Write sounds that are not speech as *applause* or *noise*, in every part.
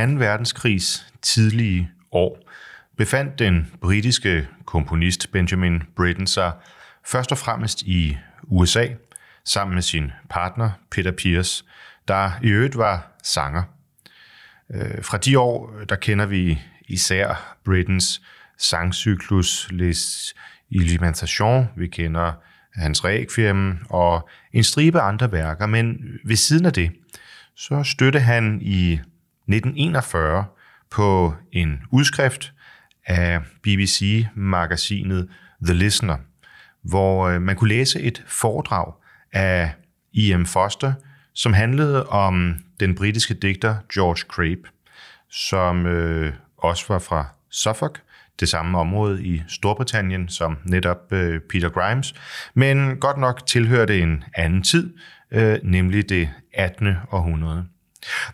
I anden verdenskrigs tidlige år befandt den britiske komponist Benjamin Britten sig først og fremmest i USA sammen med sin partner Peter Pierce, der i øvrigt var sanger. Øh, fra de år, der kender vi især Brittens sangcyklus Les Illuminations, vi kender hans Requiem og en stribe andre værker, men ved siden af det, så støtte han i 1941 på en udskrift af BBC-magasinet The Listener, hvor øh, man kunne læse et foredrag af E.M. Foster, som handlede om den britiske digter George Crape, som øh, også var fra Suffolk, det samme område i Storbritannien som netop øh, Peter Grimes, men godt nok tilhørte en anden tid, øh, nemlig det 18. århundrede.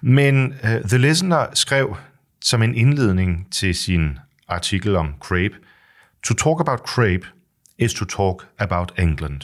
Men uh, The Listener skrev som en indledning til sin artikel om Crape, To talk about Crape is to talk about England.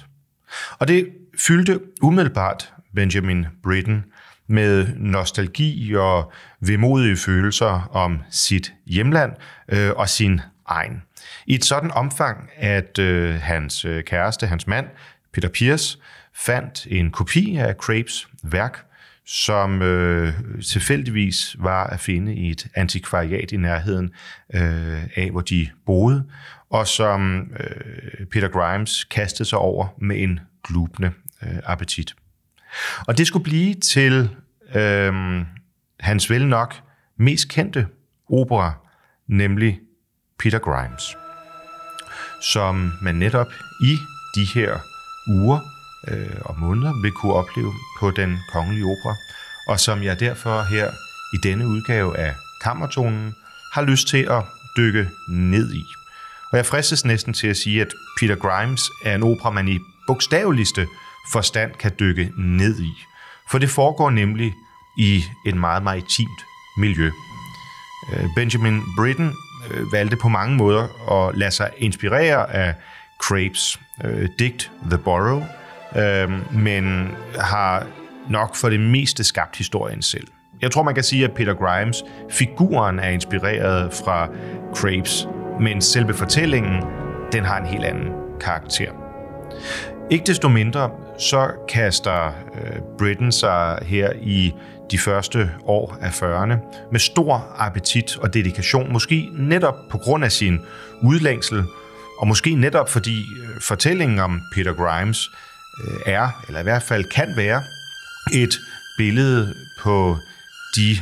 Og det fyldte umiddelbart Benjamin Britten med nostalgi og vemodige følelser om sit hjemland øh, og sin egen. I et sådan omfang, at øh, hans øh, kæreste, hans mand, Peter Pierce, fandt en kopi af Crapes værk, som øh, tilfældigvis var at finde i et antikvariat i nærheden øh, af, hvor de boede, og som øh, Peter Grimes kastede sig over med en glubende øh, appetit. Og det skulle blive til øh, hans vel nok mest kendte opera, nemlig Peter Grimes, som man netop i de her uger øh, og måneder vil kunne opleve på den kongelige opera, og som jeg derfor her i denne udgave af Kammertonen har lyst til at dykke ned i. Og jeg fristes næsten til at sige, at Peter Grimes er en opera, man i bogstaveligste forstand kan dykke ned i. For det foregår nemlig i et meget maritimt miljø. Øh, Benjamin Britten øh, valgte på mange måder at lade sig inspirere af Crapes øh, digt The Borough, øh, men har nok for det meste skabt historien selv. Jeg tror, man kan sige, at Peter Grimes, figuren er inspireret fra Crapes, men selve fortællingen, den har en helt anden karakter. Ikke desto mindre, så kaster øh, Britain sig her i de første år af 40'erne med stor appetit og dedikation, måske netop på grund af sin udlængsel, og måske netop fordi øh, fortællingen om Peter Grimes Øh, er, eller i hvert fald kan være, et billede på de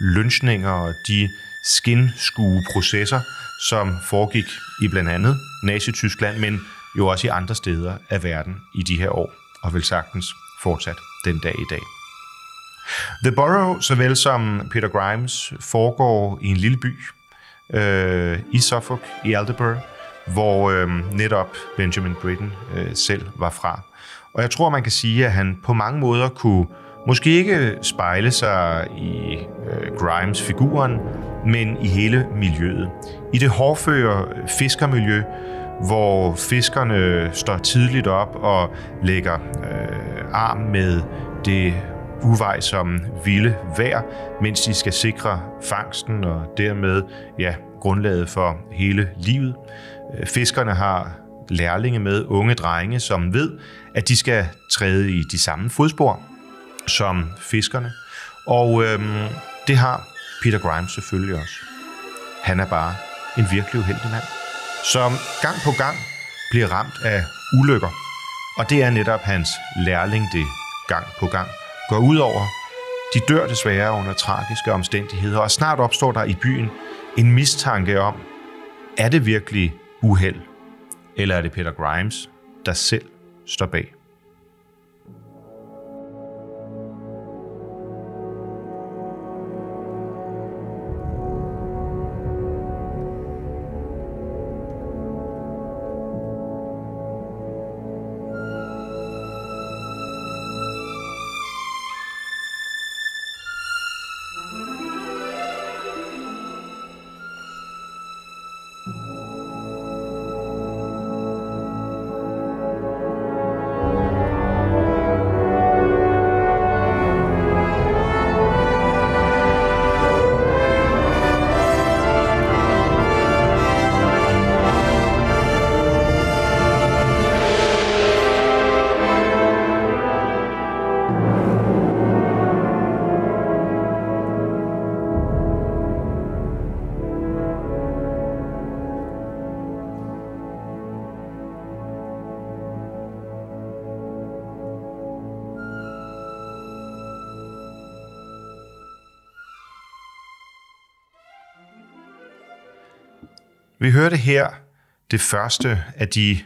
lynchninger og de skinskue-processer, som foregik i blandt andet Nazi-Tyskland, men jo også i andre steder af verden i de her år, og vil sagtens fortsat den dag i dag. The Borough, såvel som Peter Grimes, foregår i en lille by øh, i Suffolk, i Aldeburgh, hvor øh, netop Benjamin Britten øh, selv var fra. Og jeg tror, man kan sige, at han på mange måder kunne måske ikke spejle sig i øh, Grimes figuren, men i hele miljøet. I det hårdføre fiskermiljø, hvor fiskerne står tidligt op og lægger øh, arm med det uvejsomme vilde vejr, mens de skal sikre fangsten og dermed ja, grundlaget for hele livet. Øh, fiskerne har lærlinge med, unge drenge, som ved, at de skal træde i de samme fodspor som fiskerne. Og øhm, det har Peter Grimes selvfølgelig også. Han er bare en virkelig uheldig mand, som gang på gang bliver ramt af ulykker. Og det er netop hans lærling, det gang på gang går ud over. De dør desværre under tragiske omstændigheder, og snart opstår der i byen en mistanke om, er det virkelig uheld, eller er det Peter Grimes, der selv står bag? Vi hørte her det første af de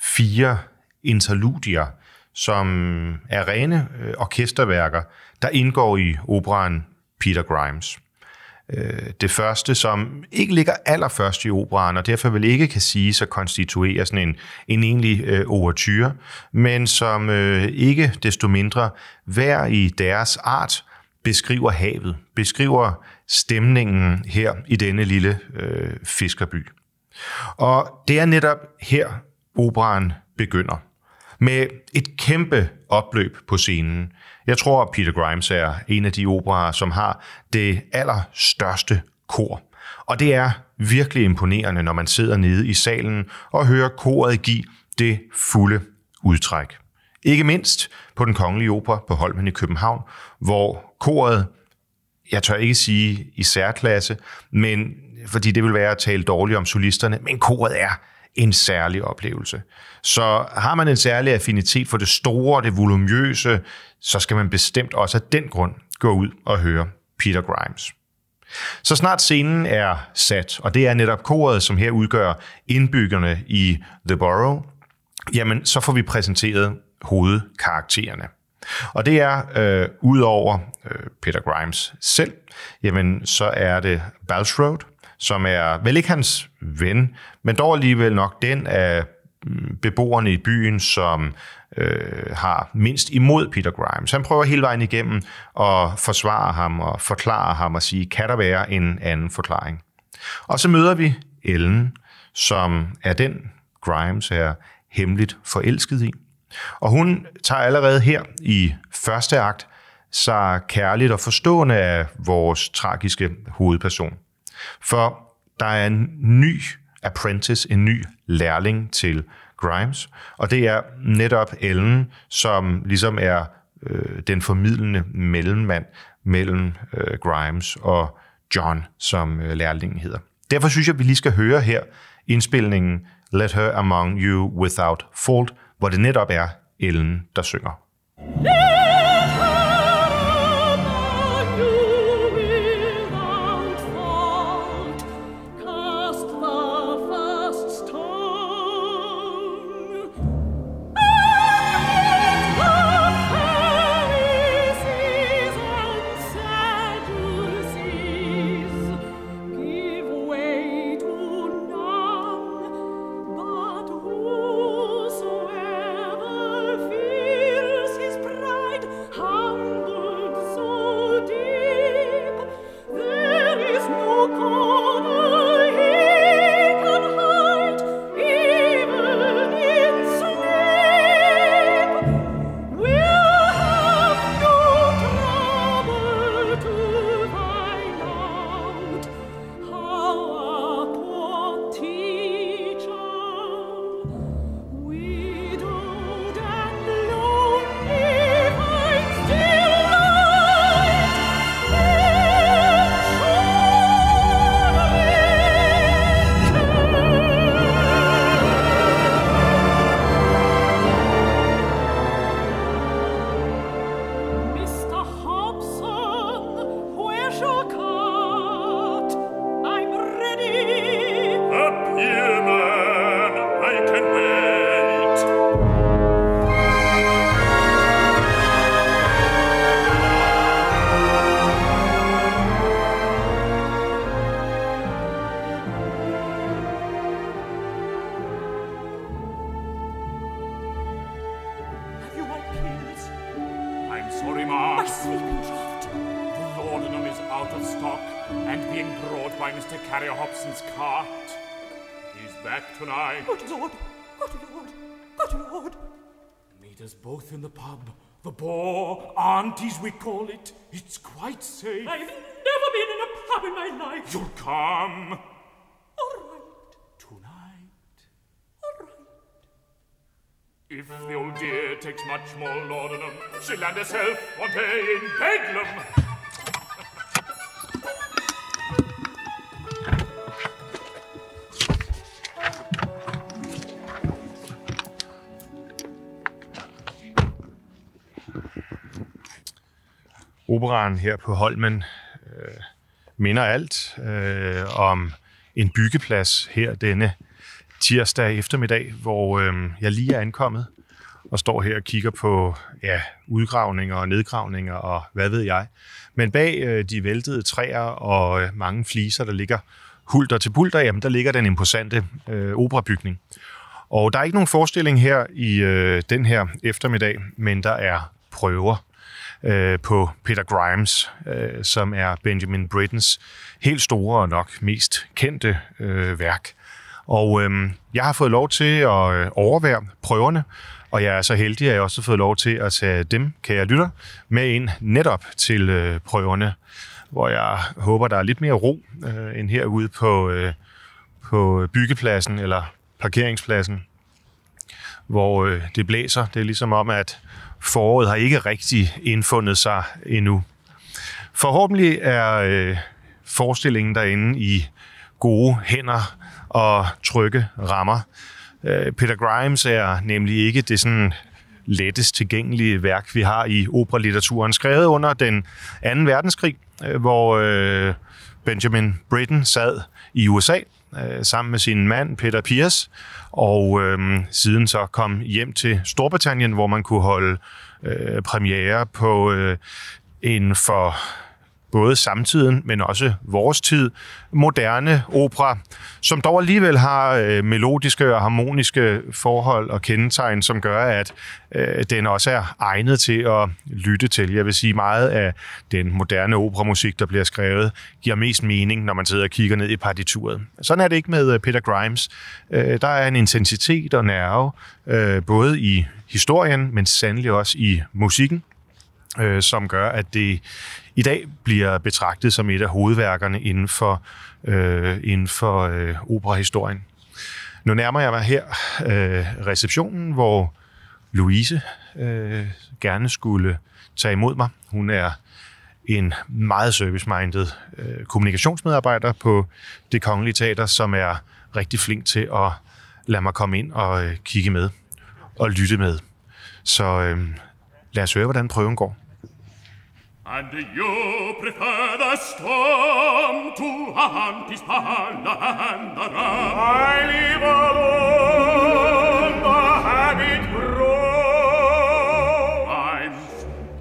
fire interludier, som er rene øh, orkesterværker, der indgår i operaen Peter Grimes. Øh, det første, som ikke ligger allerførst i operaen, og derfor vel ikke kan sige at konstituere sådan en, en egentlig øh, overture, men som øh, ikke desto mindre hver i deres art beskriver havet, beskriver stemningen her i denne lille øh, fiskerby. Og det er netop her, operaen begynder. Med et kæmpe opløb på scenen. Jeg tror, at Peter Grimes er en af de operer, som har det allerstørste kor. Og det er virkelig imponerende, når man sidder nede i salen og hører koret give det fulde udtræk. Ikke mindst på den kongelige opera på Holmen i København, hvor koret, jeg tør ikke sige i særklasse, men fordi det vil være at tale dårligt om solisterne, men koret er en særlig oplevelse. Så har man en særlig affinitet for det store, det volumøse, så skal man bestemt også af den grund gå ud og høre Peter Grimes. Så snart scenen er sat, og det er netop koret, som her udgør indbyggerne i The Borough, jamen så får vi præsenteret hovedkaraktererne. Og det er øh, udover øh, Peter Grimes selv, jamen så er det Balsroad, som er vel ikke hans ven, men dog alligevel nok den af mm, beboerne i byen, som øh, har mindst imod Peter Grimes. Han prøver hele vejen igennem at forsvare ham og forklare ham og sige, kan der være en anden forklaring? Og så møder vi Ellen, som er den, Grimes er hemmeligt forelsket i. Og hun tager allerede her i første akt sig kærligt og forstående af vores tragiske hovedperson. For der er en ny apprentice, en ny lærling til Grimes, og det er netop Ellen, som ligesom er øh, den formidlende mellemmand mellem øh, Grimes og John, som øh, lærlingen hedder. Derfor synes jeg, at vi lige skal høre her indspilningen Let Her Among You Without Fault, hvor det netop er Ellen, der synger. Yeah! Aunties we call it. It's quite safe. I've never been in a pub in my life. You'll come. All right. Tonight. All right. If the old dear takes much more laudanum, she'll land herself one day in Bedlam. Operan her på Holmen øh, minder alt øh, om en byggeplads her denne tirsdag eftermiddag, hvor øh, jeg lige er ankommet og står her og kigger på ja, udgravninger og nedgravninger og hvad ved jeg. Men bag øh, de væltede træer og øh, mange fliser, der ligger hulter til bulter, jamen der ligger den imposante øh, operabygning. Og der er ikke nogen forestilling her i øh, den her eftermiddag, men der er prøver øh, på Peter Grimes, øh, som er Benjamin Brittens helt store og nok mest kendte øh, værk. Og øh, jeg har fået lov til at øh, overvære prøverne, og jeg er så heldig, at jeg også har fået lov til at tage dem, kære lytter, med ind netop til øh, prøverne, hvor jeg håber, der er lidt mere ro øh, end herude på, øh, på byggepladsen eller parkeringspladsen, hvor øh, det blæser. Det er ligesom om, at foråret har ikke rigtig indfundet sig endnu. Forhåbentlig er øh, forestillingen derinde i gode hænder og trygge rammer. Øh, Peter Grimes er nemlig ikke det sådan lettest tilgængelige værk, vi har i operalitteraturen, skrevet under den anden verdenskrig, øh, hvor øh, Benjamin Britten sad i USA øh, sammen med sin mand Peter Pierce, og øh, siden så kom hjem til Storbritannien, hvor man kunne holde øh, premiere på øh, en for både samtiden, men også vores tid, moderne opera, som dog alligevel har øh, melodiske og harmoniske forhold og kendetegn, som gør, at øh, den også er egnet til at lytte til. Jeg vil sige, meget af den moderne operamusik, der bliver skrevet, giver mest mening, når man sidder og kigger ned i partituret. Sådan er det ikke med øh, Peter Grimes. Øh, der er en intensitet og nerve, øh, både i historien, men sandelig også i musikken øh, som gør, at det i dag bliver betragtet som et af hovedværkerne inden for, øh, inden for øh, operahistorien. Nu nærmer jeg mig her øh, receptionen, hvor Louise øh, gerne skulle tage imod mig. Hun er en meget service-minded øh, kommunikationsmedarbejder på Det Kongelige Teater, som er rigtig flink til at lade mig komme ind og øh, kigge med og lytte med. Så øh, lad os høre, hvordan prøven går. And you prefer the storm to a hunting palla and the ram. I leave alone the habit grow.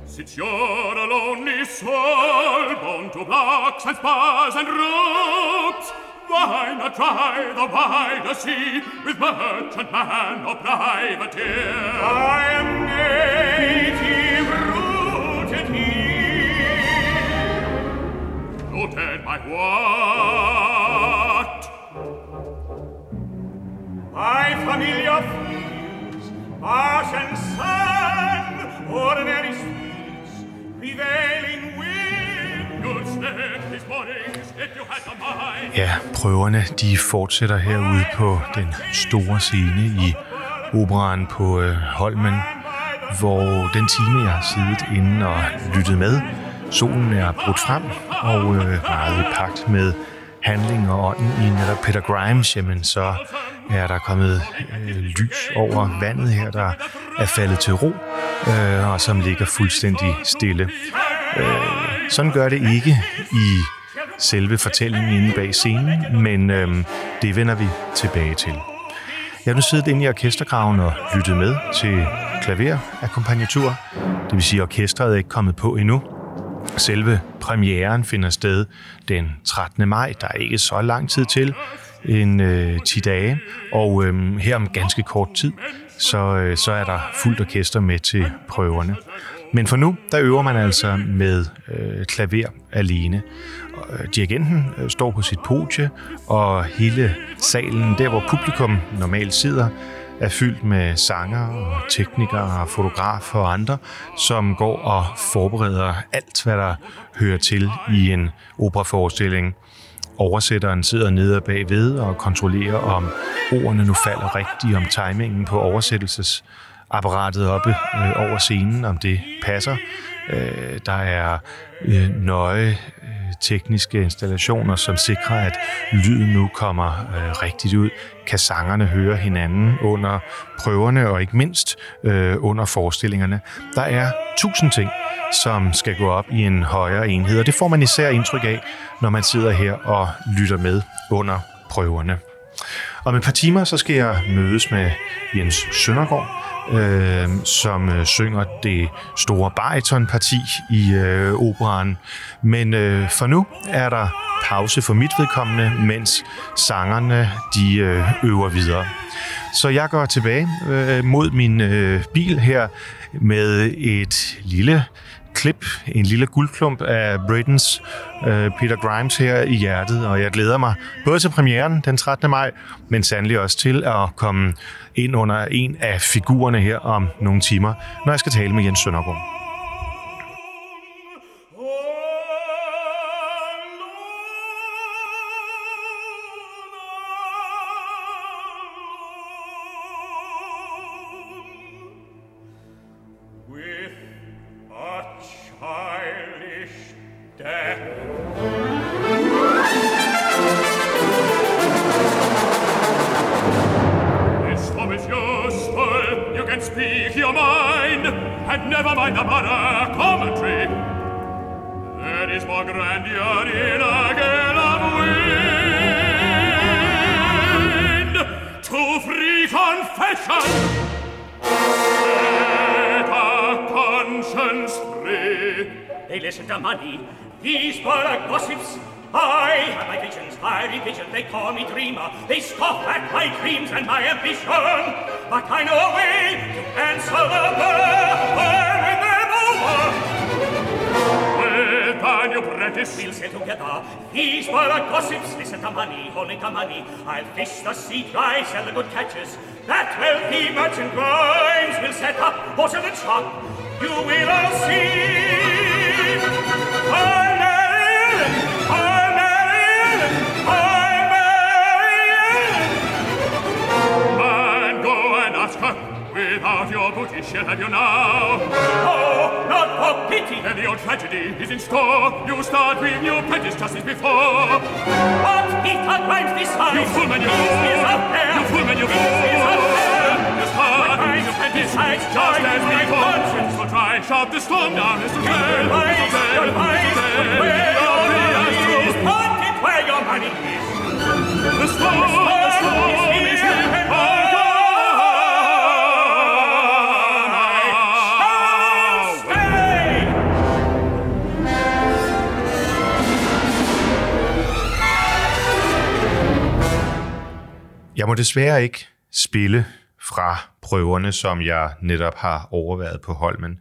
Since you're a lonely soul, born to blocks and spars and ropes, why not try the wider sea with merchantman or privateer? I am native rooted by what? My familiar fields, marsh and sun, ordinary streets, prevailing wind. You'd spend these mornings if you had the mind. Ja, prøverne de fortsætter herude på den store scene i operaen på øh, Holmen, hvor den time, jeg har siddet inde og lyttet med, Solen er brudt frem, og øh, meget i pagt med handling og ånden i netop Peter Grimes, jamen så er der kommet øh, lys over vandet her, der er faldet til ro, øh, og som ligger fuldstændig stille. Øh, sådan gør det ikke i selve fortællingen inde bag scenen, men øh, det vender vi tilbage til. Jeg har nu siddet inde i orkestergraven og lyttet med til klaverakkompagnatur. Det vil sige, at orkestret er ikke kommet på endnu, Selve premieren finder sted den 13. maj. Der er ikke så lang tid til, en øh, 10 dage, og øh, her om ganske kort tid, så, øh, så er der fuldt orkester med til prøverne. Men for nu, der øver man altså med øh, klaver alene. Øh, dirigenten øh, står på sit podie, og hele salen, der hvor publikum normalt sidder, er fyldt med sanger og teknikere og fotografer og andre, som går og forbereder alt, hvad der hører til i en operaforestilling. Oversætteren sidder nede bagved og kontrollerer, om ordene nu falder rigtigt, om timingen på oversættelses apparatet oppe øh, over scenen, om det passer. Øh, der er øh, nøje øh, tekniske installationer, som sikrer, at lyden nu kommer øh, rigtigt ud. Kan sangerne høre hinanden under prøverne, og ikke mindst øh, under forestillingerne. Der er tusind ting, som skal gå op i en højere enhed, og det får man især indtryk af, når man sidder her og lytter med under prøverne. Om et par timer, så skal jeg mødes med Jens Søndergaard, øh, som øh, synger det store baritonparti i øh, operan. Men øh, for nu er der pause for mit vedkommende, mens sangerne de øh, øver videre. Så jeg går tilbage øh, mod min øh, bil her med et lille klip, en lille guldklump af Britons øh, Peter Grimes her i hjertet, og jeg glæder mig både til premieren den 13. maj, men sandelig også til at komme ind under en af figurerne her om nogle timer, når jeg skal tale med Jens Søndergaard. They listen to money. These are gossips. I have my visions, fiery visions. They call me dreamer. They scoff at my dreams and my ambition. But I know a way to answer the with them over. With a new apprentice. We'll sail together. These were the gossips. Listen to money, only to money. I'll fish the sea dry, sell the good catches. That wealthy merchant Grimes will set up, or in the shop. You will all see. your booty shall have you now. Oh, not for pity! And old tragedy is in store. You start with new practice just as before. What if I grind this high? You fool man, you fool! You fool man, you fool! Is. You start with new practice just as before. Conscience try, shout the storm down as to. Your lies, your lies, where your lies is. Put it where your money is. The storm, the storm. Jeg må desværre ikke spille fra prøverne, som jeg netop har overværet på Holmen.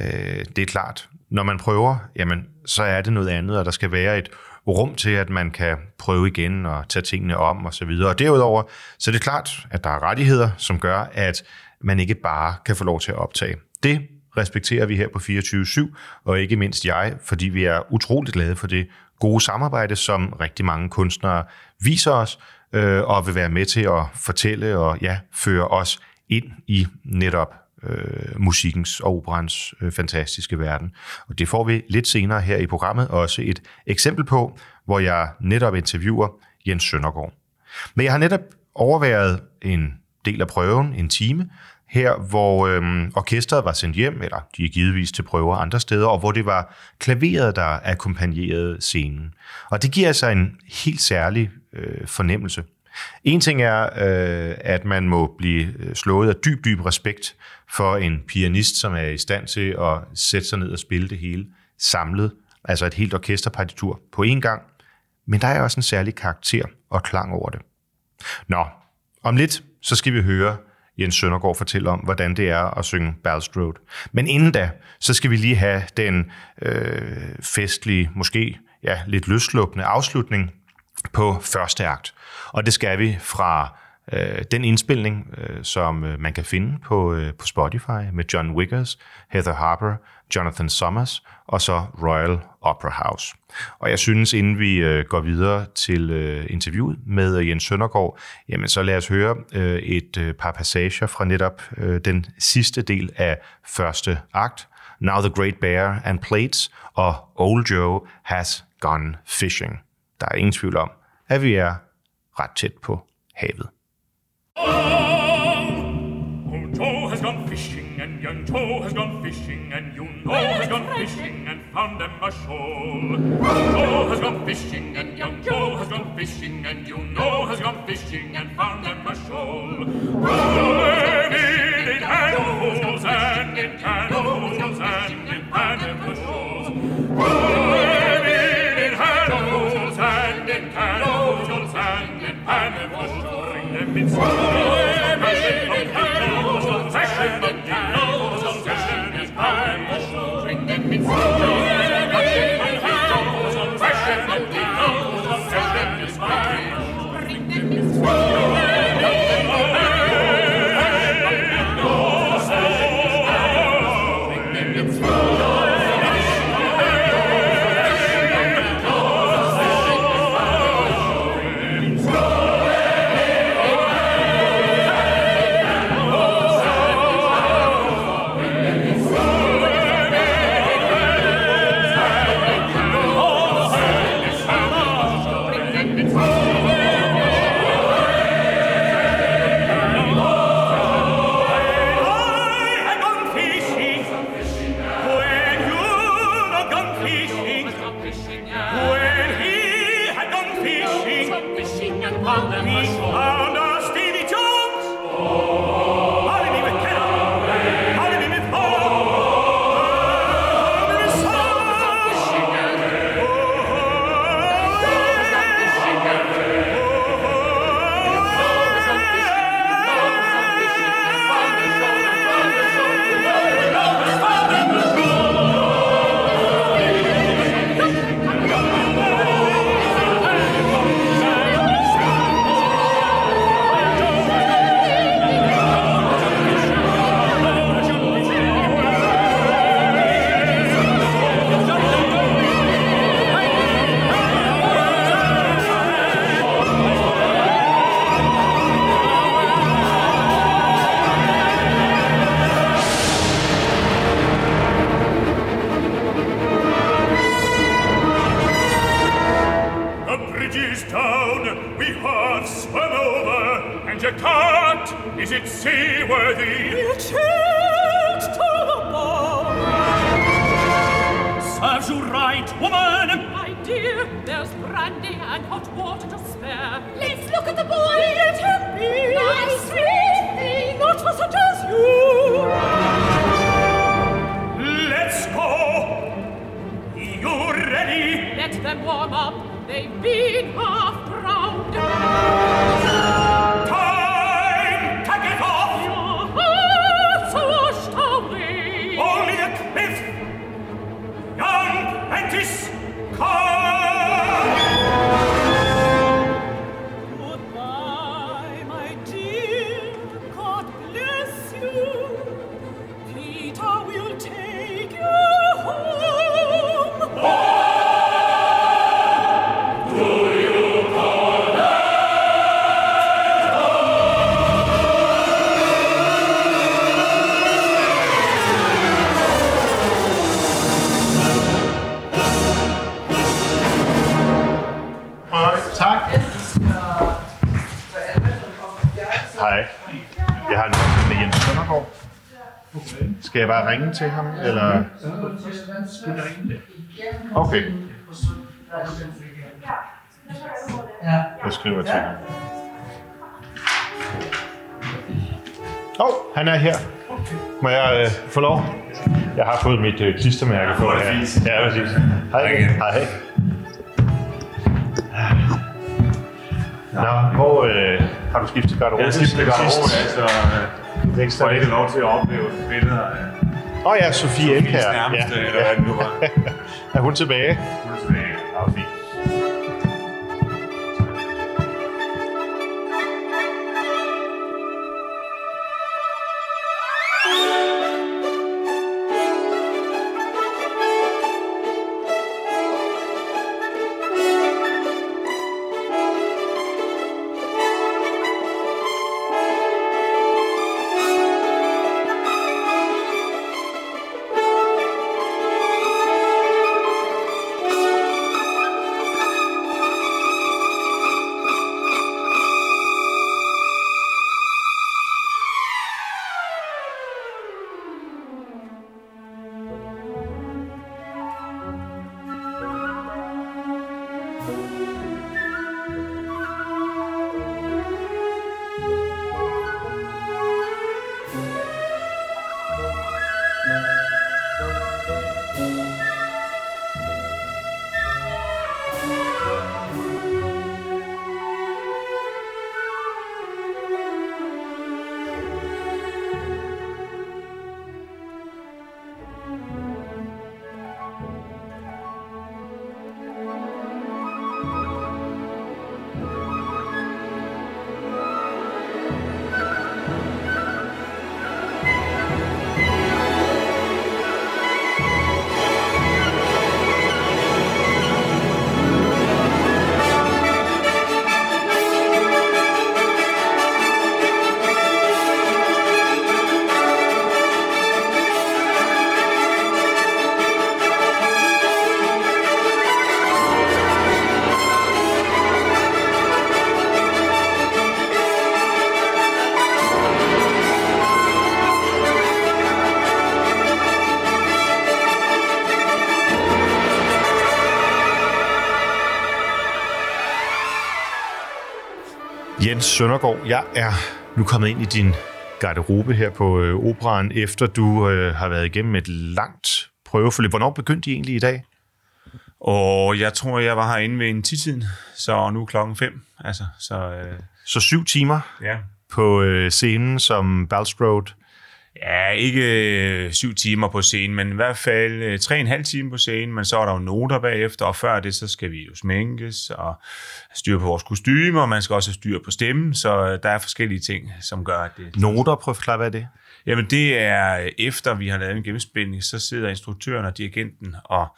Øh, det er klart, når man prøver, jamen, så er det noget andet, og der skal være et rum til, at man kan prøve igen og tage tingene om og så videre. Og derudover, så er det klart, at der er rettigheder, som gør, at man ikke bare kan få lov til at optage. Det respekterer vi her på 24-7, og ikke mindst jeg, fordi vi er utroligt glade for det gode samarbejde, som rigtig mange kunstnere viser os, øh, og vil være med til at fortælle og ja, føre os ind i netop øh, musikkens og operans øh, fantastiske verden. Og det får vi lidt senere her i programmet også et eksempel på, hvor jeg netop interviewer Jens Søndergaard. Men jeg har netop overværet en del af prøven, en time, her hvor øhm, orkestret var sendt hjem, eller de er givetvis til prøver andre steder, og hvor det var klaveret, der akkompagnerede scenen. Og det giver altså en helt særlig øh, fornemmelse. En ting er, øh, at man må blive øh, slået af dyb, dyb respekt for en pianist, som er i stand til at sætte sig ned og spille det hele samlet, altså et helt orkesterpartitur på én gang. Men der er også en særlig karakter og klang over det. Nå, om lidt, så skal vi høre Jens Søndergaard fortælle om, hvordan det er at synge Road. Men inden da, så skal vi lige have den øh, festlige, måske ja, lidt løslukkende afslutning på første akt. Og det skal vi fra Øh, den indspilning, øh, som øh, man kan finde på, øh, på Spotify med John Wiggers, Heather Harper, Jonathan Summers og så Royal Opera House. Og jeg synes, inden vi øh, går videre til øh, interviewet med øh, Jens Søndergaard, jamen så lad os høre øh, et øh, par passager fra netop øh, den sidste del af første akt, Now the Great Bear and Plates og Old Joe Has Gone Fishing. Der er ingen tvivl om, at vi er ret tæt på havet. Old Joe has gone fishing, and young Joe has gone fishing, and you know has gone fishing and found them a shoal. Old Joe has gone fishing, and young Joe has gone fishing, and you know has gone fishing and found them a shoal. Christ. big heart. Bare ringe til ham, eller? Okay. Jeg skriver til ham. Åh, oh, han er her. Må jeg øh, få lov? Jeg har fået mit øh, klistermærke på det her. Ja, præcis. Hej. Hej. Nå, hvor øh, har du skiftet garderobe? Jeg skifter siden garderobe, altså Det er ikke lov til at opleve billeder oh, ja, Sofie Sofies Elkær. nærmeste, ja. eller hvad det nu var. *laughs* er hun tilbage? Jens Søndergaard, jeg er nu kommet ind i din garderobe her på øh, operan, efter du øh, har været igennem et langt prøveforløb. Hvornår begyndte I egentlig i dag? Og jeg tror, jeg var herinde ved en tiden, så nu er klokken fem. Altså, så, øh, Så syv timer ja. på øh, scenen som Balstrode. Ja, ikke øh, syv timer på scenen, men i hvert fald øh, tre og en halv time på scenen, men så er der jo noter bagefter, og før det, så skal vi jo sminkes og have styr på vores kostymer, og man skal også have styr på stemmen, så øh, der er forskellige ting, som gør, at det... Noter, prøv at forklare, hvad er det? Jamen det er efter vi har lavet en gennemspilning, så sidder instruktøren og dirigenten og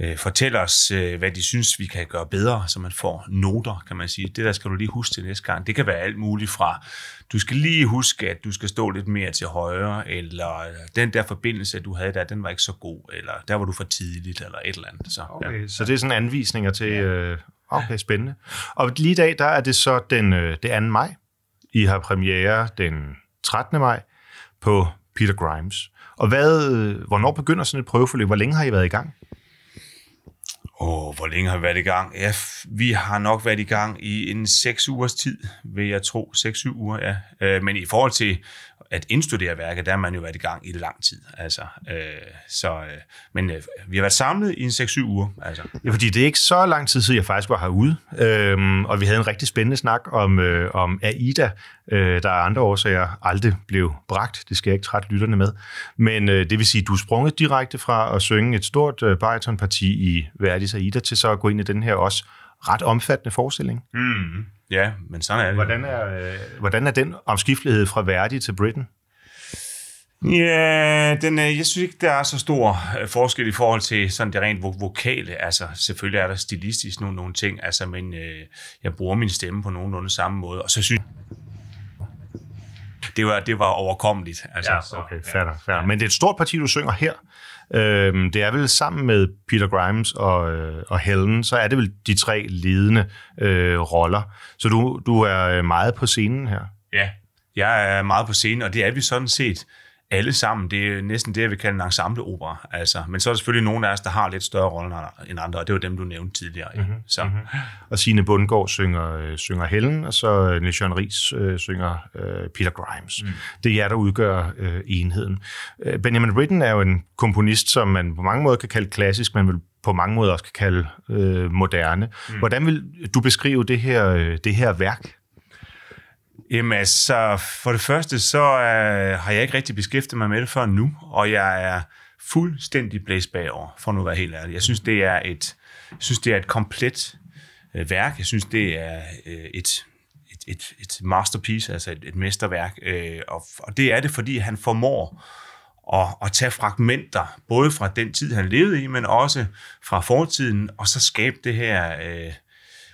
øh, fortæller os, øh, hvad de synes, vi kan gøre bedre, så man får noter, kan man sige. Det der skal du lige huske til næste gang. Det kan være alt muligt fra, du skal lige huske, at du skal stå lidt mere til højre, eller øh, den der forbindelse, du havde der, den var ikke så god, eller der var du for tidligt, eller et eller andet. Så, Okay, så det er sådan anvisninger til... Øh, okay, spændende. Og lige i dag, der er det så den, øh, det 2. maj. I har premiere den 13. maj på Peter Grimes. Og hvad, øh, hvornår begynder sådan et prøveforløb? Hvor længe har I været i gang? Åh, hvor længe har vi været i gang? Ja, vi har nok været i gang i en 6 ugers tid, vil jeg tro. 6-7 uger, ja. Øh, men i forhold til at indstudere værket, der har man jo været i gang i lang tid. Altså, øh, så, øh, men øh, vi har været samlet i en 6-7 uger. Altså. Ja, fordi det er ikke så lang tid siden, jeg faktisk var herude, øh, og vi havde en rigtig spændende snak om, øh, om AIDA, øh, der er andre årsager aldrig blev bragt. Det skal jeg ikke trætte lytterne med. Men øh, det vil sige, du er sprunget direkte fra at synge et stort øh, baritonparti i Verdis AIDA, til så at gå ind i den her også ret omfattende forestilling. Mm. Ja, men sådan er det. Hvordan er, øh, hvordan er den omskiftelighed fra Verdi til Britain? Ja, den, øh, jeg synes ikke, der er så stor øh, forskel i forhold til sådan det rent vo- vokale. Altså, selvfølgelig er der stilistisk nogle, nogle ting, altså, men øh, jeg bruger min stemme på nogenlunde samme måde, og så synes det var, det var overkommeligt. Altså, så, okay, fair, fair. Men det er et stort parti, du synger her. Øh, det er vel sammen med Peter Grimes og, øh, og Helen, så er det vel de tre ledende øh, roller. Så du, du er meget på scenen her. Ja, jeg er meget på scenen, og det er vi sådan set alle sammen. Det er næsten det, jeg vil kalde en ensembleopera. Altså. Men så er der selvfølgelig nogle af os, der har lidt større roller end andre, og det var dem, du nævnte tidligere. Mm-hmm. Så. Mm-hmm. Og Signe Bundgaard synger, øh, synger Helen, og så øh, Niels Jørgen Ries øh, synger øh, Peter Grimes. Mm. Det er jer, der udgør øh, enheden. Øh, Benjamin Britten er jo en komponist, som man på mange måder kan kalde klassisk, men vil på mange måder også kan kalde øh, moderne. Mm. Hvordan vil du beskrive det her, øh, det her værk? Jamen altså, for det første, så øh, har jeg ikke rigtig beskæftiget mig med det før nu, og jeg er fuldstændig blæst bagover, for nu at være helt ærlig. Jeg synes, det er et, jeg synes, det er et komplet øh, værk. Jeg synes, det er øh, et, et, et, et masterpiece, altså et, et mesterværk, øh, og, og det er det, fordi han formår at, at tage fragmenter, både fra den tid, han levede i, men også fra fortiden, og så skabe det her... Øh,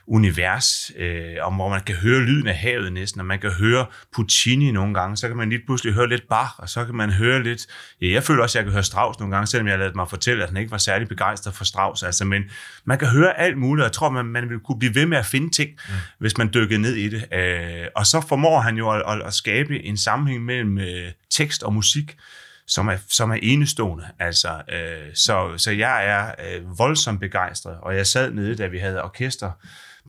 univers, øh, om hvor man kan høre lyden af havet næsten, og man kan høre Puccini nogle gange, så kan man lige pludselig høre lidt Bach, og så kan man høre lidt, ja, jeg føler også, at jeg kan høre Strauss nogle gange, selvom jeg lavede mig fortælle, at han ikke var særlig begejstret for Strauss, altså, men man kan høre alt muligt, og jeg tror, man, man vil kunne blive ved med at finde ting, mm. hvis man dykker ned i det, øh, og så formår han jo at, at, at skabe en sammenhæng mellem øh, tekst og musik, som er, som er enestående. Altså, øh, så, så jeg er øh, voldsomt begejstret, og jeg sad nede, da vi havde orkester,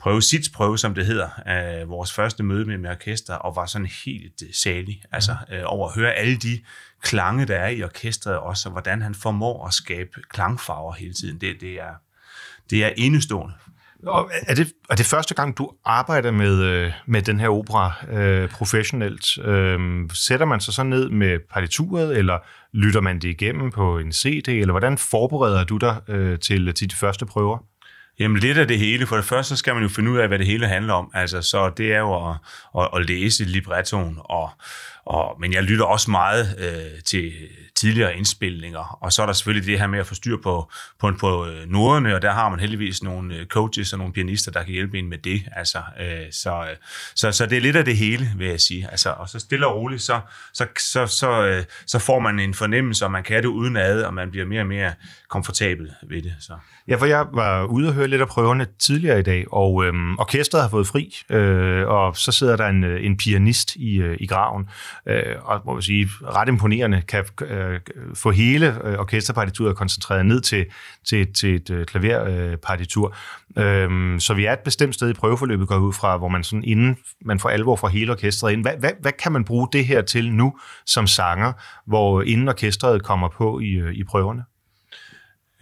prøve, prøve, som det hedder, øh, vores første møde med, med orkester, og var sådan helt øh, salig, altså øh, over at høre alle de klange, der er i orkestret også, og hvordan han formår at skabe klangfarver hele tiden. Det, det, er, det er enestående. Og er det, er det første gang, du arbejder med, øh, med den her opera øh, professionelt? Øh, sætter man sig så ned med partituret, eller lytter man det igennem på en CD, eller hvordan forbereder du dig øh, til, til de første prøver? Jamen lidt af det hele. For det første, så skal man jo finde ud af, hvad det hele handler om. Altså, så det er jo at, at, at læse librettoen, og, og, men jeg lytter også meget øh, til tidligere indspilninger, og så er der selvfølgelig det her med at få styr på, på, på øh, noderne, og der har man heldigvis nogle øh, coaches og nogle pianister, der kan hjælpe en med det. Altså, øh, så, øh, så, så det er lidt af det hele, vil jeg sige. Altså, og så stille og roligt, så, så, så, så, øh, så får man en fornemmelse, og man kan det uden ad, og man bliver mere og mere komfortabel ved det. Så. Ja, for jeg var ude og høre lidt af prøverne tidligere i dag, og øhm, orkestret har fået fri, øh, og så sidder der en, øh, en pianist i, øh, i graven. øh, og må jeg sige, ret imponerende, kan øh, få hele øh, orkesterpartituret koncentreret ned til, til, til et øh, klaverpartitur. Øh, så vi er et bestemt sted i prøveforløbet, går ud fra, hvor man sådan inden man får alvor fra hele orkestret ind. Hvad, hvad, hvad kan man bruge det her til nu som sanger, hvor inden orkestret kommer på i, øh, i prøverne?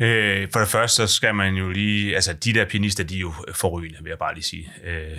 Øh, for det første, så skal man jo lige... Altså, de der pianister, de er jo forrygende, vil jeg bare lige sige. Øh,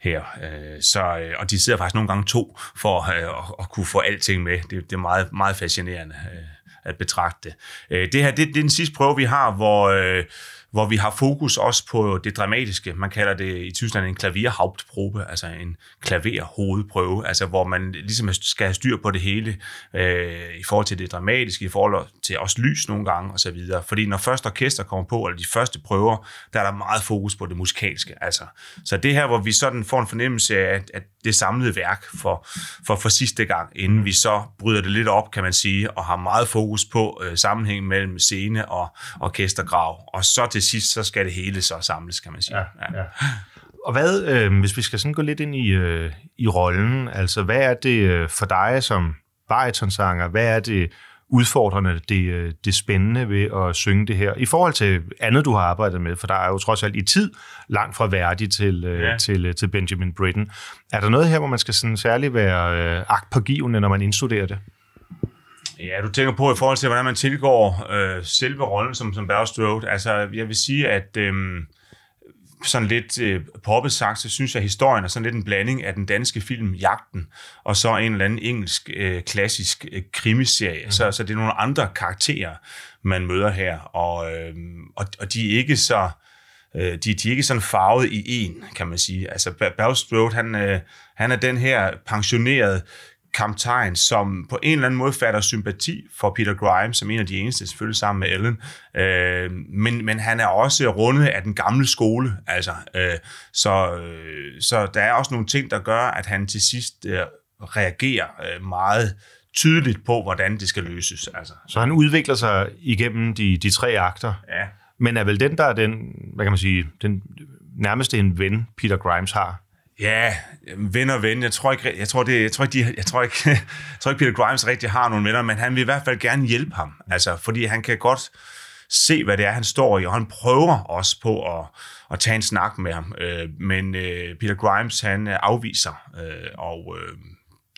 her. Øh, så, øh, og de sidder faktisk nogle gange to for øh, at, at kunne få alting med. Det, det er meget, meget fascinerende øh, at betragte. Øh, det her, det, det er den sidste prøve, vi har, hvor... Øh, hvor vi har fokus også på det dramatiske. Man kalder det i Tyskland en klaverhauptprobe, altså en klaverhovedprøve, altså hvor man ligesom skal have styr på det hele øh, i forhold til det dramatiske, i forhold til også lys nogle gange osv. Fordi når først orkester kommer på, eller de første prøver, der er der meget fokus på det musikalske. Altså. Så det her, hvor vi sådan får en fornemmelse af, at, at det samlede værk for, for, for sidste gang, inden vi så bryder det lidt op, kan man sige, og har meget fokus på øh, sammenhængen mellem scene og orkestergrav. Og så til sidst, så skal det hele så samles, kan man sige. Ja, ja. Ja. Og hvad, øh, hvis vi skal sådan gå lidt ind i, øh, i rollen, altså hvad er det øh, for dig som baritonsanger, hvad er det udfordrende, det, øh, det spændende ved at synge det her, i forhold til andet, du har arbejdet med, for der er jo trods alt i tid langt fra værdig til, øh, ja. til, øh, til Benjamin Britten. Er der noget her, hvor man skal sådan særligt være agtpågivende, når man indstuderer det? Ja, du tænker på i forhold til, hvordan man tilgår øh, selve rollen som, som Bergstrode. Altså, jeg vil sige, at øh, sådan lidt øh, poppet sagt, så synes jeg, at historien er sådan lidt en blanding af den danske film Jagten, og så en eller anden engelsk øh, klassisk øh, krimiserie. Mm. Så, så det er nogle andre karakterer, man møder her, og, øh, og, og de er ikke så... Øh, de, de er ikke sådan farvet i en, kan man sige. Altså, Bergstrode, han, øh, han er den her pensionerede kaptajn, som på en eller anden måde fatter sympati for Peter Grimes, som en af de eneste, selvfølgelig sammen med Ellen. Øh, men, men han er også rundet af den gamle skole, altså. Øh, så, øh, så der er også nogle ting, der gør, at han til sidst øh, reagerer øh, meget tydeligt på, hvordan det skal løses. Altså. Så han udvikler sig igennem de, de tre akter, ja. men er vel den, der er den, hvad kan man sige, den nærmeste en ven, Peter Grimes har? Ja, ven og ven. Jeg tror ikke, jeg tror, det, jeg tror ikke, de, jeg tror ikke, *laughs* jeg tror ikke Peter Grimes rigtig har nogen venner, men han vil i hvert fald gerne hjælpe ham. Altså, fordi han kan godt se, hvad det er, han står i, og han prøver også på at, at tage en snak med ham. Øh, men øh, Peter Grimes, han øh, afviser, øh, og øh,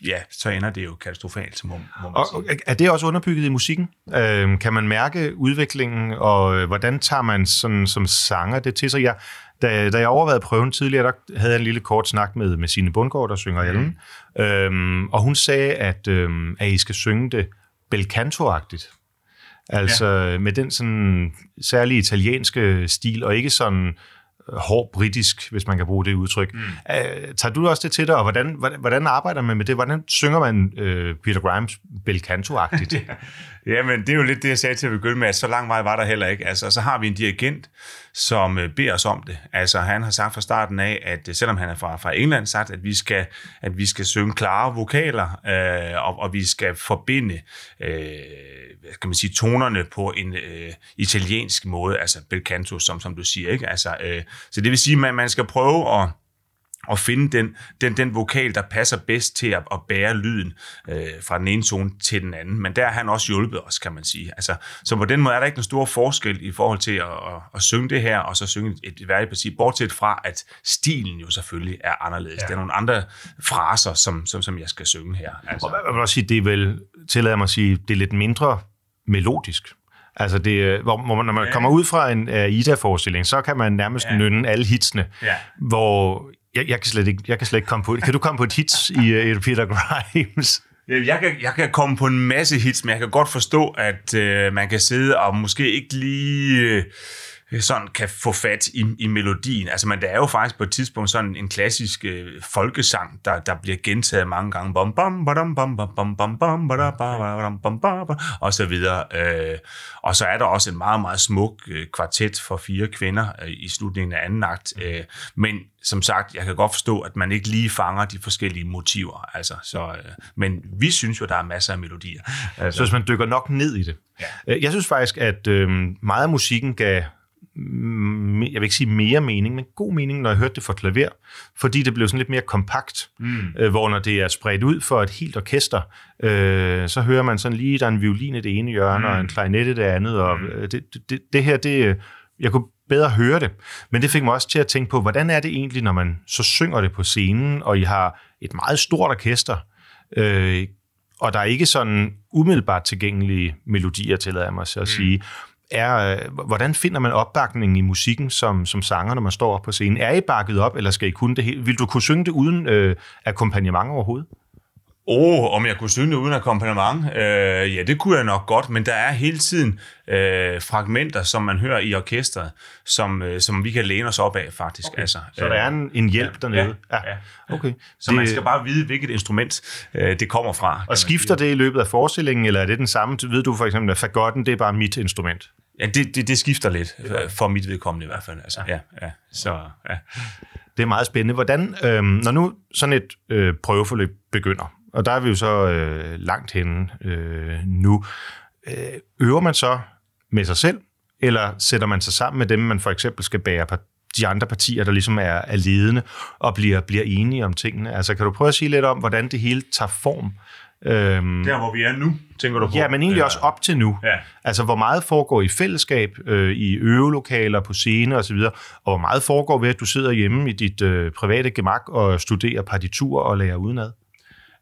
ja, så ender det jo katastrofalt, må, må man og, sige. Er det også underbygget i musikken? Øh, kan man mærke udviklingen, og øh, hvordan tager man sådan, som sanger det til sig? Jeg, da, da jeg overvejede prøven tidligere, der havde jeg en lille kort snak med, med Signe Bundgaard, der synger Ellen. Mm. Øhm, og hun sagde, at, øhm, at I skal synge det belcanto-agtigt. Altså ja. med den sådan særlige italienske stil, og ikke sådan hård britisk, hvis man kan bruge det udtryk. Mm. Uh, tager du også det til dig, og hvordan, hvordan, hvordan arbejder man med det? Hvordan synger man uh, Peter Grimes belcanto-agtigt? *laughs* ja, men det er jo lidt det, jeg sagde til at begynde med, at så lang vej var der heller ikke. Altså, så har vi en dirigent, som øh, beder os om det. Altså, han har sagt fra starten af, at øh, selvom han er fra, fra England, sagt, at vi skal, at vi skal synge klare vokaler, øh, og, og vi skal forbinde uh, kan man sige, tonerne på en øh, italiensk måde, altså bel canto, som, som du siger, ikke? Altså, øh, så det vil sige, at man skal prøve at at finde den, den, den vokal, der passer bedst til at, at bære lyden øh, fra den ene tone til den anden. Men der har han også hjulpet os, kan man sige. Altså, så på den måde er der ikke en stor forskel i forhold til at, at, at synge det her, og så synge et værdigt bortset fra, at stilen jo selvfølgelig er anderledes. Ja. Der er nogle andre fraser, som, som, som jeg skal synge her. Altså. Og jeg vil også sige, det er vel, tillader mig at sige, det er lidt mindre melodisk. Altså, det, hvor, hvor man, når man ja. kommer ud fra en Aida-forestilling, så kan man nærmest ja. nynne alle hitsene, ja. hvor jeg, jeg, kan slet ikke, jeg kan slet ikke komme på Kan du komme på et hits i uh, Peter Grimes? Øh, jeg kan, jeg kan komme på en masse hits, men jeg kan godt forstå, at øh, man kan sidde og måske ikke lige... Øh, Øh, sådan kan få fat i, i melodien. Altså, men der er jo faktisk på et tidspunkt sådan en klassisk øh, folkesang, der, der bliver gentaget mange gange. Bom, bom, badum, bom, bom, bom, bom, bom, badum, badum, bom, bom, bom, og så videre. Øh, og så er der også en meget, meget smuk øh, kvartet for fire kvinder øh, i slutningen af anden akt. Øh, men som sagt, jeg kan godt forstå, at man ikke lige fanger de forskellige motiver. Altså, så, øh, men vi synes jo, der er masser af melodier. Altså. Så hvis man dykker nok ned i det. Ja. Øh, jeg synes faktisk, at øh, meget af musikken gav jeg vil ikke sige mere mening, men god mening, når jeg hørte det for klaver, fordi det blev sådan lidt mere kompakt, mm. øh, hvor når det er spredt ud for et helt orkester, øh, så hører man sådan lige, der er en violin i det ene hjørne, mm. og en klarinet i det andet, og øh, det, det, det her, det, jeg kunne bedre høre det, men det fik mig også til at tænke på, hvordan er det egentlig, når man så synger det på scenen, og I har et meget stort orkester, øh, og der er ikke sådan umiddelbart tilgængelige melodier, tillader jeg mig at sige. Er, øh, hvordan finder man opbakningen i musikken som, som sanger, når man står op på scenen? Er I bakket op, eller skal I kunne det hele? Vil du kunne synge det uden øh, akkompagnement overhovedet? Oh, om jeg kunne synge det uden akkompagnement? Øh, ja, det kunne jeg nok godt, men der er hele tiden øh, fragmenter, som man hører i orkestret, som, øh, som vi kan læne os op af, faktisk. Okay. Altså, Så der er en, en hjælp ja, dernede? Ja, ja. Okay. Så det, man skal bare vide, hvilket instrument øh, det kommer fra. Og skifter det i løbet af forestillingen, eller er det den samme? Ved du for eksempel, at fagotten, det er bare mit instrument? Ja, det, det, det skifter lidt, øh, for mit vedkommende i hvert fald. Altså, ja. Ja, Så, ja. Det er meget spændende. Hvordan, øh, når nu sådan et øh, prøveforløb begynder, og der er vi jo så øh, langt henne øh, nu, øh, øver man så med sig selv, eller sætter man sig sammen med dem, man for eksempel skal bære på de andre partier, der ligesom er, er ledende, og bliver, bliver enige om tingene? Altså, kan du prøve at sige lidt om, hvordan det hele tager form? Øhm, Der, hvor vi er nu, tænker du på? Ja, men egentlig Eller- også op til nu. Ja. Altså, hvor meget foregår i fællesskab, øh, i øvelokaler, på scene osv., og hvor meget foregår ved, at du sidder hjemme i dit øh, private gemak og studerer partitur og lærer udenad?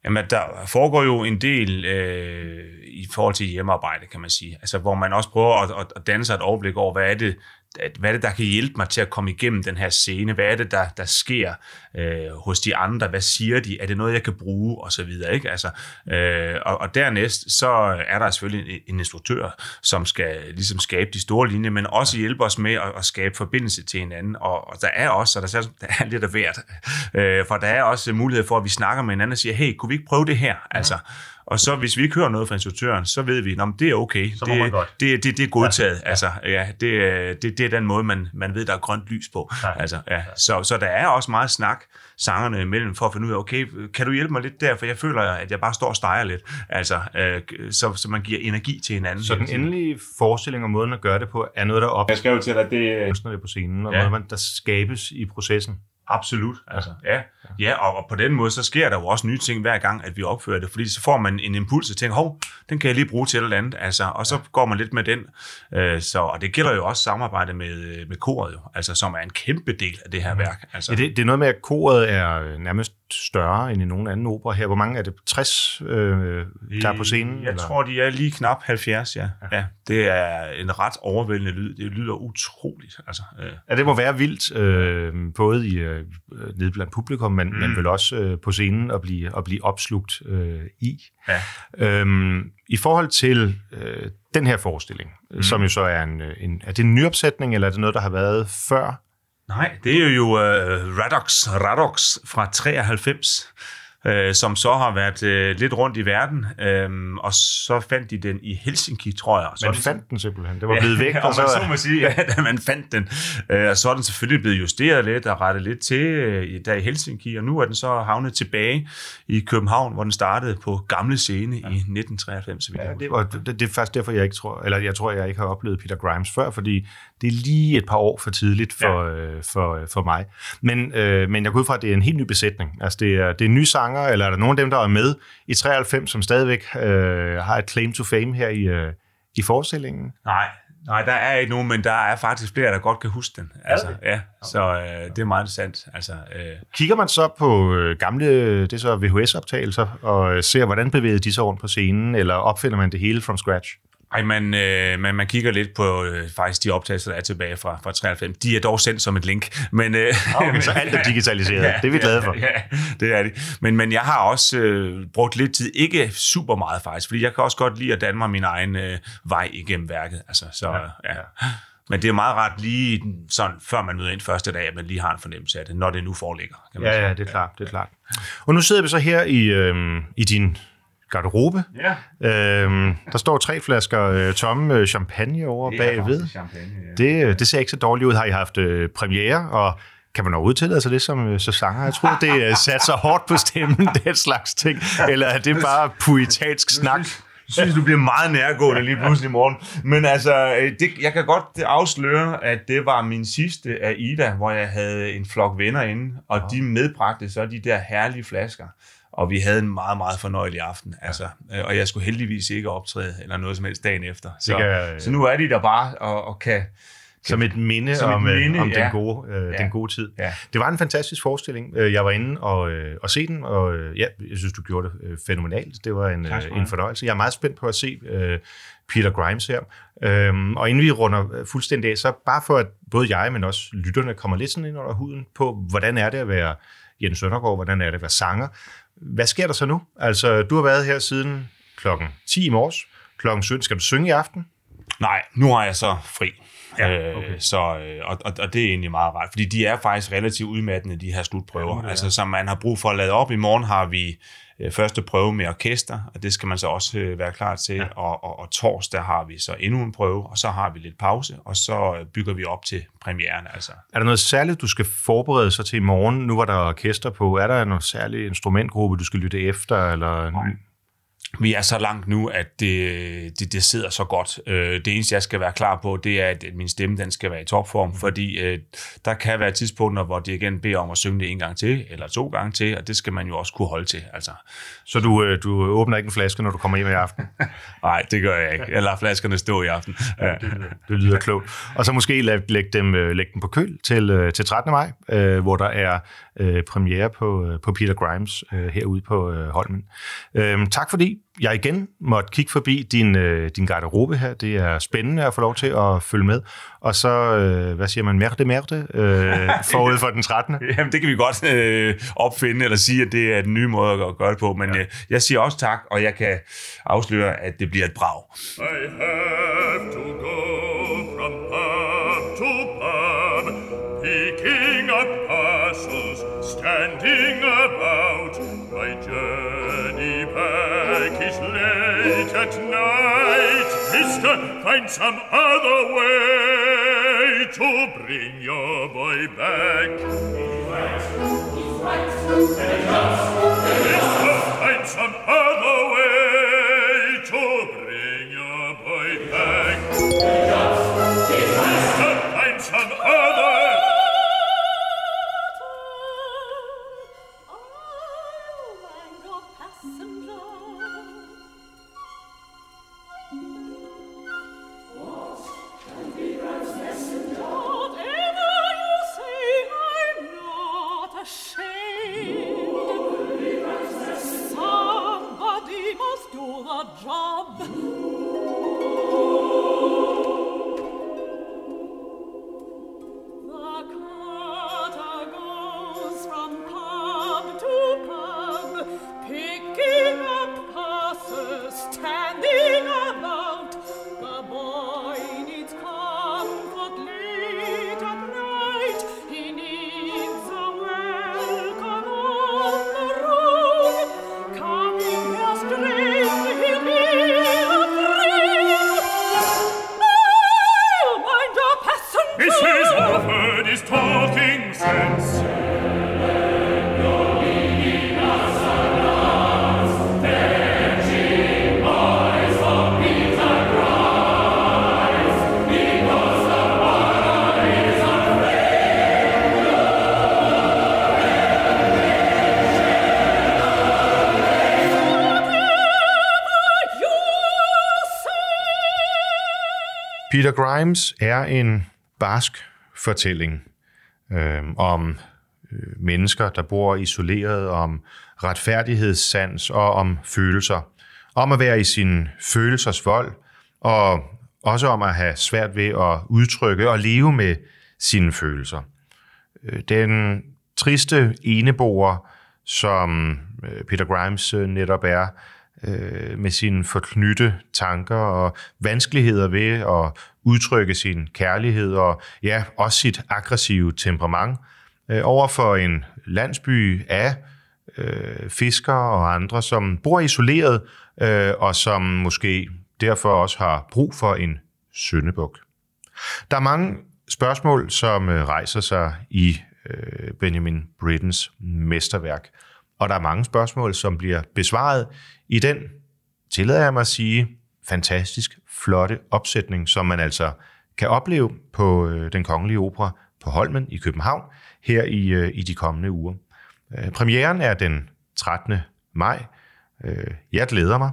Jamen, der foregår jo en del øh, i forhold til hjemmearbejde, kan man sige. Altså, hvor man også prøver at, at, danne sig et overblik over, hvad er det, at- hvad er det, der kan hjælpe mig til at komme igennem den her scene? Hvad er det, der, der sker øh, hos de andre? Hvad siger de? Er det noget, jeg kan bruge? Og så videre, ikke? Altså, øh, og, og dernæst, så er der selvfølgelig en, en instruktør, som skal ligesom skabe de store linjer, men også hjælpe os med at, at skabe forbindelse til hinanden. Og, og der er også, og der er, der er lidt af hvert, øh, for der er også mulighed for, at vi snakker med hinanden og siger, hey, kunne vi ikke prøve det her? Altså, og så hvis vi ikke hører noget fra instruktøren, så ved vi, at det er okay. Så det, godt. Det, det, det er godtaget. Ja. Altså, ja, det, er- det, det er den måde, man, man ved, der er grønt lys på. Ja. Altså, ja. Så, så der er også meget snak sangerne imellem for at finde ud af, okay, kan du hjælpe mig lidt der, for jeg føler, at jeg bare står og steger lidt. Altså, øh, så, så man giver energi til hinanden. Så den endelige forestilling og måden at gøre det på, er noget, der op Jeg skrev jo til dig, det kunstnerne på scenen, og Ja. noget, man, der skabes i processen. Absolut. Altså, ja. ja, og, og på den måde, så sker der jo også nye ting hver gang, at vi opfører det, fordi så får man en impuls og tænker, hov, den kan jeg lige bruge til et eller andet, altså, og så går man lidt med den. Øh, så, og det gælder jo også samarbejde med, med koret, jo, altså, som er en kæmpe del af det her værk. Altså, Ja, det, det er noget med, at koret er nærmest større end i nogen anden opera her. Hvor mange er det? 60, øh, der er på scenen? Jeg eller? tror, de er lige knap 70, ja. ja. ja. Det er en ret overvældende lyd. Det lyder utroligt. Altså, øh. Ja, det må være vildt, øh, både i, øh, nede blandt publikum, men, mm. men vel også øh, på scenen at blive, at blive opslugt øh, i. Ja. Øhm, I forhold til øh, den her forestilling, mm. som jo så er en, øh, en... Er det en nyopsætning, eller er det noget, der har været før? Nej, det er jo uh, Radox, Radox fra 93, uh, som så har været uh, lidt rundt i verden, um, og så fandt de den i Helsinki, tror jeg. og Så Man den- fandt den simpelthen. Det var blevet væk, Ja, *laughs* og om så... man så må sige, ja, *laughs* da man fandt den. Øh, Og så er den selvfølgelig blevet justeret lidt og rettet lidt til øh, der i Helsinki, og nu er den så havnet tilbage i København, hvor den startede på gamle scene i 1993. så vidt jeg Ja, det, og det, det er faktisk derfor, jeg ikke tror, eller jeg tror, jeg ikke har oplevet Peter Grimes før, fordi det er lige et par år for tidligt for, ja. øh, for, øh, for mig. Men, øh, men jeg går ud fra, at det er en helt ny besætning. Altså, det er, det er nye sanger, eller er der nogen af dem, der er med i 93, som stadigvæk øh, har et claim to fame her i, øh, i forestillingen? Nej, nej, der er ikke nogen, men der er faktisk flere, der godt kan huske den. Altså, ja, så øh, det er meget interessant. Altså, øh, Kigger man så på øh, gamle, det er så VHS-optagelser, og øh, ser, hvordan bevægede de sig rundt på scenen, eller opfinder man det hele from scratch? Ej, man, øh, man, man kigger lidt på øh, faktisk de optagelser, der er tilbage fra, fra 93. De er dog sendt som et link. Men, øh, Okay, *laughs* så alt er digitaliseret. det er vi glade for. Ja, det er det. Men, men jeg har også øh, brugt lidt tid, ikke super meget faktisk, fordi jeg kan også godt lide at danne mig min egen øh, vej igennem værket. Altså, så, ja, ja. Men det er meget ret lige sådan, før man møder ind første dag, at man lige har en fornemmelse af det, når det nu foreligger. Kan man Ja, sige. ja, det er klart, det er klart. Og nu sidder vi så her i, øh, i din garderobe. Ja. Øhm, der står tre flasker øh, tomme øh, champagne over Det bagved. champagne, ja. Det, øh, det ser ikke så dårligt ud. Har I haft øh, premiere, og kan man overhovedet tillade sig det som øh, så sanger? Jeg tror, det satte sig hårdt på stemmen, *laughs* den slags ting. Eller er det bare poetansk snak? synes, du bliver meget nærgående lige pludselig i morgen. Men altså, det, jeg kan godt afsløre, at det var min sidste af Ida, hvor jeg havde en flok venner inde, og de medbragte så de der herlige flasker. Og vi havde en meget, meget fornøjelig aften. Altså, øh, og jeg skulle heldigvis ikke optræde eller noget som helst dagen efter. Så, kan- så nu er de der bare og, og kan... Som et minde Som et om, øh, minde, om ja. den, gode, øh, Ja. den gode tid. Ja. Det var en fantastisk forestilling. Øh, Jeg var inde og, øh, og se den, og øh, ja, jeg synes, du gjorde det øh, fænomenalt. Det var en, Tak øh, en fornøjelse. Jeg er meget spændt på at se øh, Peter Grimes her. Øhm, og inden vi runder fuldstændig af, så bare for at både jeg, men også lytterne kommer lidt sådan ind under huden på, hvordan er det at være Jens Søndergaard, hvordan er det at være sanger. Hvad sker der så nu? Altså, du har været her siden klokken 10 i morges. Klokken 17 skal du synge i aften. Nej, nu har jeg så fri. Ja, Øh, okay. så, øh, og, og, og det er egentlig meget rart, fordi de er faktisk relativt udmattende, de her slutprøver, ja, altså, som man har brug for at lade op. I morgen har vi første prøve med orkester, og det skal man så også øh, være klar til, ja. og, og, og torsdag har vi så endnu en prøve, og så har vi lidt pause, og så øh, bygger vi op til premieren. Altså. Er der noget særligt, du skal forberede sig til i morgen? Nu var der orkester på. Er der noget særlig instrumentgruppe, du skal lytte efter? Eller... Nej. Vi er så langt nu, at det, det, det sidder så godt. Øh, det eneste, jeg skal være klar på, det er, at min stemme den skal være i topform, fordi øh, der kan være tidspunkter, hvor dirigenten beder om at synge det en gang til, eller to gange til, og det skal man jo også kunne holde til. Altså, Så du, øh, du åbner ikke en flaske, når du kommer hjem i aften? *laughs* nej, det gør jeg ikke. Jeg lader flaskerne stå i aften. Ja. Det lyder klogt. Og så måske lægge læg dem, læg dem på køl til, til 13. maj, øh, hvor der er øh, premiere på, øh, på Peter Grimes øh, herude på øh, Holmen. Øh, tak fordi jeg igen måtte kigge forbi din, øh, din garderobe her. Det er spændende at få lov til at følge med. Og så, øh, hvad siger man, merde merde, øh, *laughs* forud for den 13. Jamen, det kan vi godt øh, opfinde, eller sige, at det er den nye måde at gøre det på, men ja. øh, jeg siger også tak, og jeg kan afsløre, at det bliver et brag. I have to go from pub to pub, picking up standing about my journey back is late at night. Mister find some other way to bring your boy back. He's right he's right mister find some other way Peter Grimes er en barsk fortælling øh, om øh, mennesker, der bor isoleret, om retfærdighedssans og om følelser. Om at være i sin følelsers vold, og også om at have svært ved at udtrykke og leve med sine følelser. Øh, den triste eneboer, som øh, Peter Grimes øh, netop er, øh, med sine forknytte tanker og vanskeligheder ved at udtrykke sin kærlighed og ja, også sit aggressive temperament øh, over for en landsby af øh, fiskere og andre, som bor isoleret øh, og som måske derfor også har brug for en syndebuk. Der er mange spørgsmål, som øh, rejser sig i øh, Benjamin Brittens mesterværk, og der er mange spørgsmål, som bliver besvaret i den tillader jeg mig at sige, fantastisk flotte opsætning, som man altså kan opleve på øh, den kongelige opera på Holmen i København her i, øh, i de kommende uger. Øh, premieren er den 13. maj. Øh, jeg glæder mig,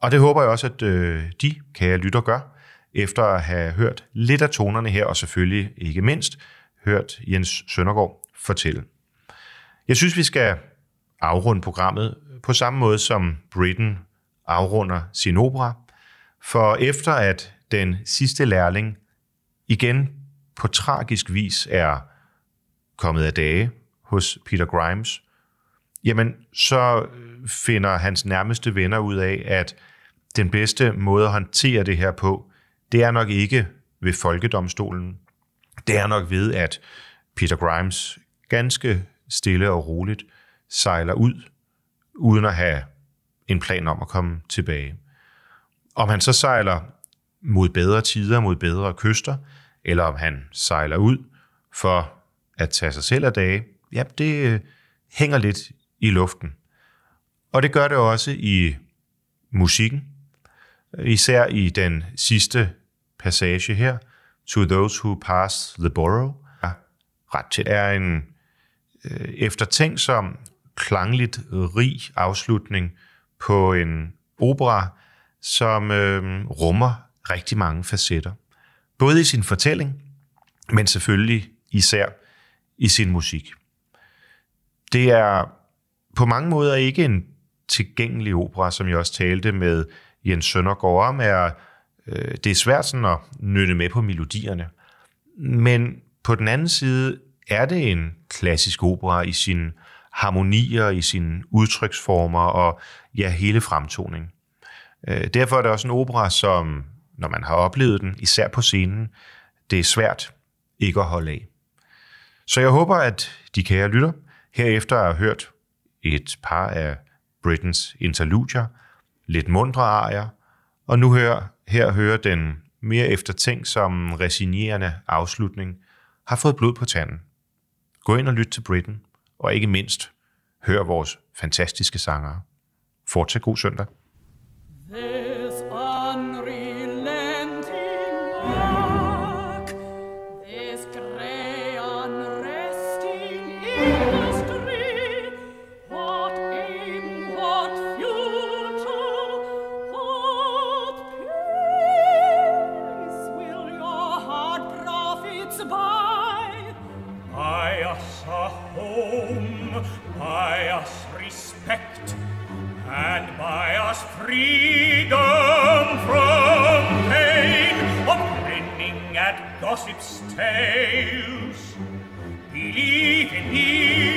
og det håber jeg også, at øh, de kære lytter gør, efter at have hørt lidt af tonerne her, og selvfølgelig ikke mindst hørt Jens Søndergaard fortælle. Jeg synes, vi skal afrunde programmet på samme måde, som Britten afrunder sin opera, for efter at den sidste lærling igen på tragisk vis er kommet af dage hos Peter Grimes, jamen så øh, finder hans nærmeste venner ud af, at den bedste måde at håndtere det her på, det er nok ikke ved folkedomstolen. Det er nok ved, at Peter Grimes ganske stille og roligt sejler ud, uden at have en plan om at komme tilbage. Om han så sejler mod bedre tider, mod bedre kyster, eller om han sejler ud for at tage sig selv af dage, ja, det øh, hænger lidt i luften. Og det gør det også i musikken, især i den sidste passage her, To those who pass the borough, ret til er en øh, eftertænksom, klangligt rig afslutning på en opera, som øh, rummer rigtig mange facetter. Både i sin fortælling, men selvfølgelig især i sin musik. Det er på mange måder ikke en tilgængelig opera, som jeg også talte med Jens Søndergaard om, er, øh, det er svært sådan at nytte med på melodierne. Men på den anden side er det en klassisk opera i sin harmonier, i sine udtryksformer og ja, hele fremtoning. Øh, derfor er det også en opera, som, når man har oplevet den, især på scenen, det er svært ikke at holde af. Så jeg håber, at de kære lytter herefter har hørt et par af Britons interludier, lidt mundre arier, og nu hører, her hører den mere eftertænkt som resignerende afslutning, har fået blod på tanden. Gå ind og lyt til Britain, og ikke mindst, hør vores fantastiske sangere. Fortsæt god søndag. Hey. gossip's tales. Believe in me.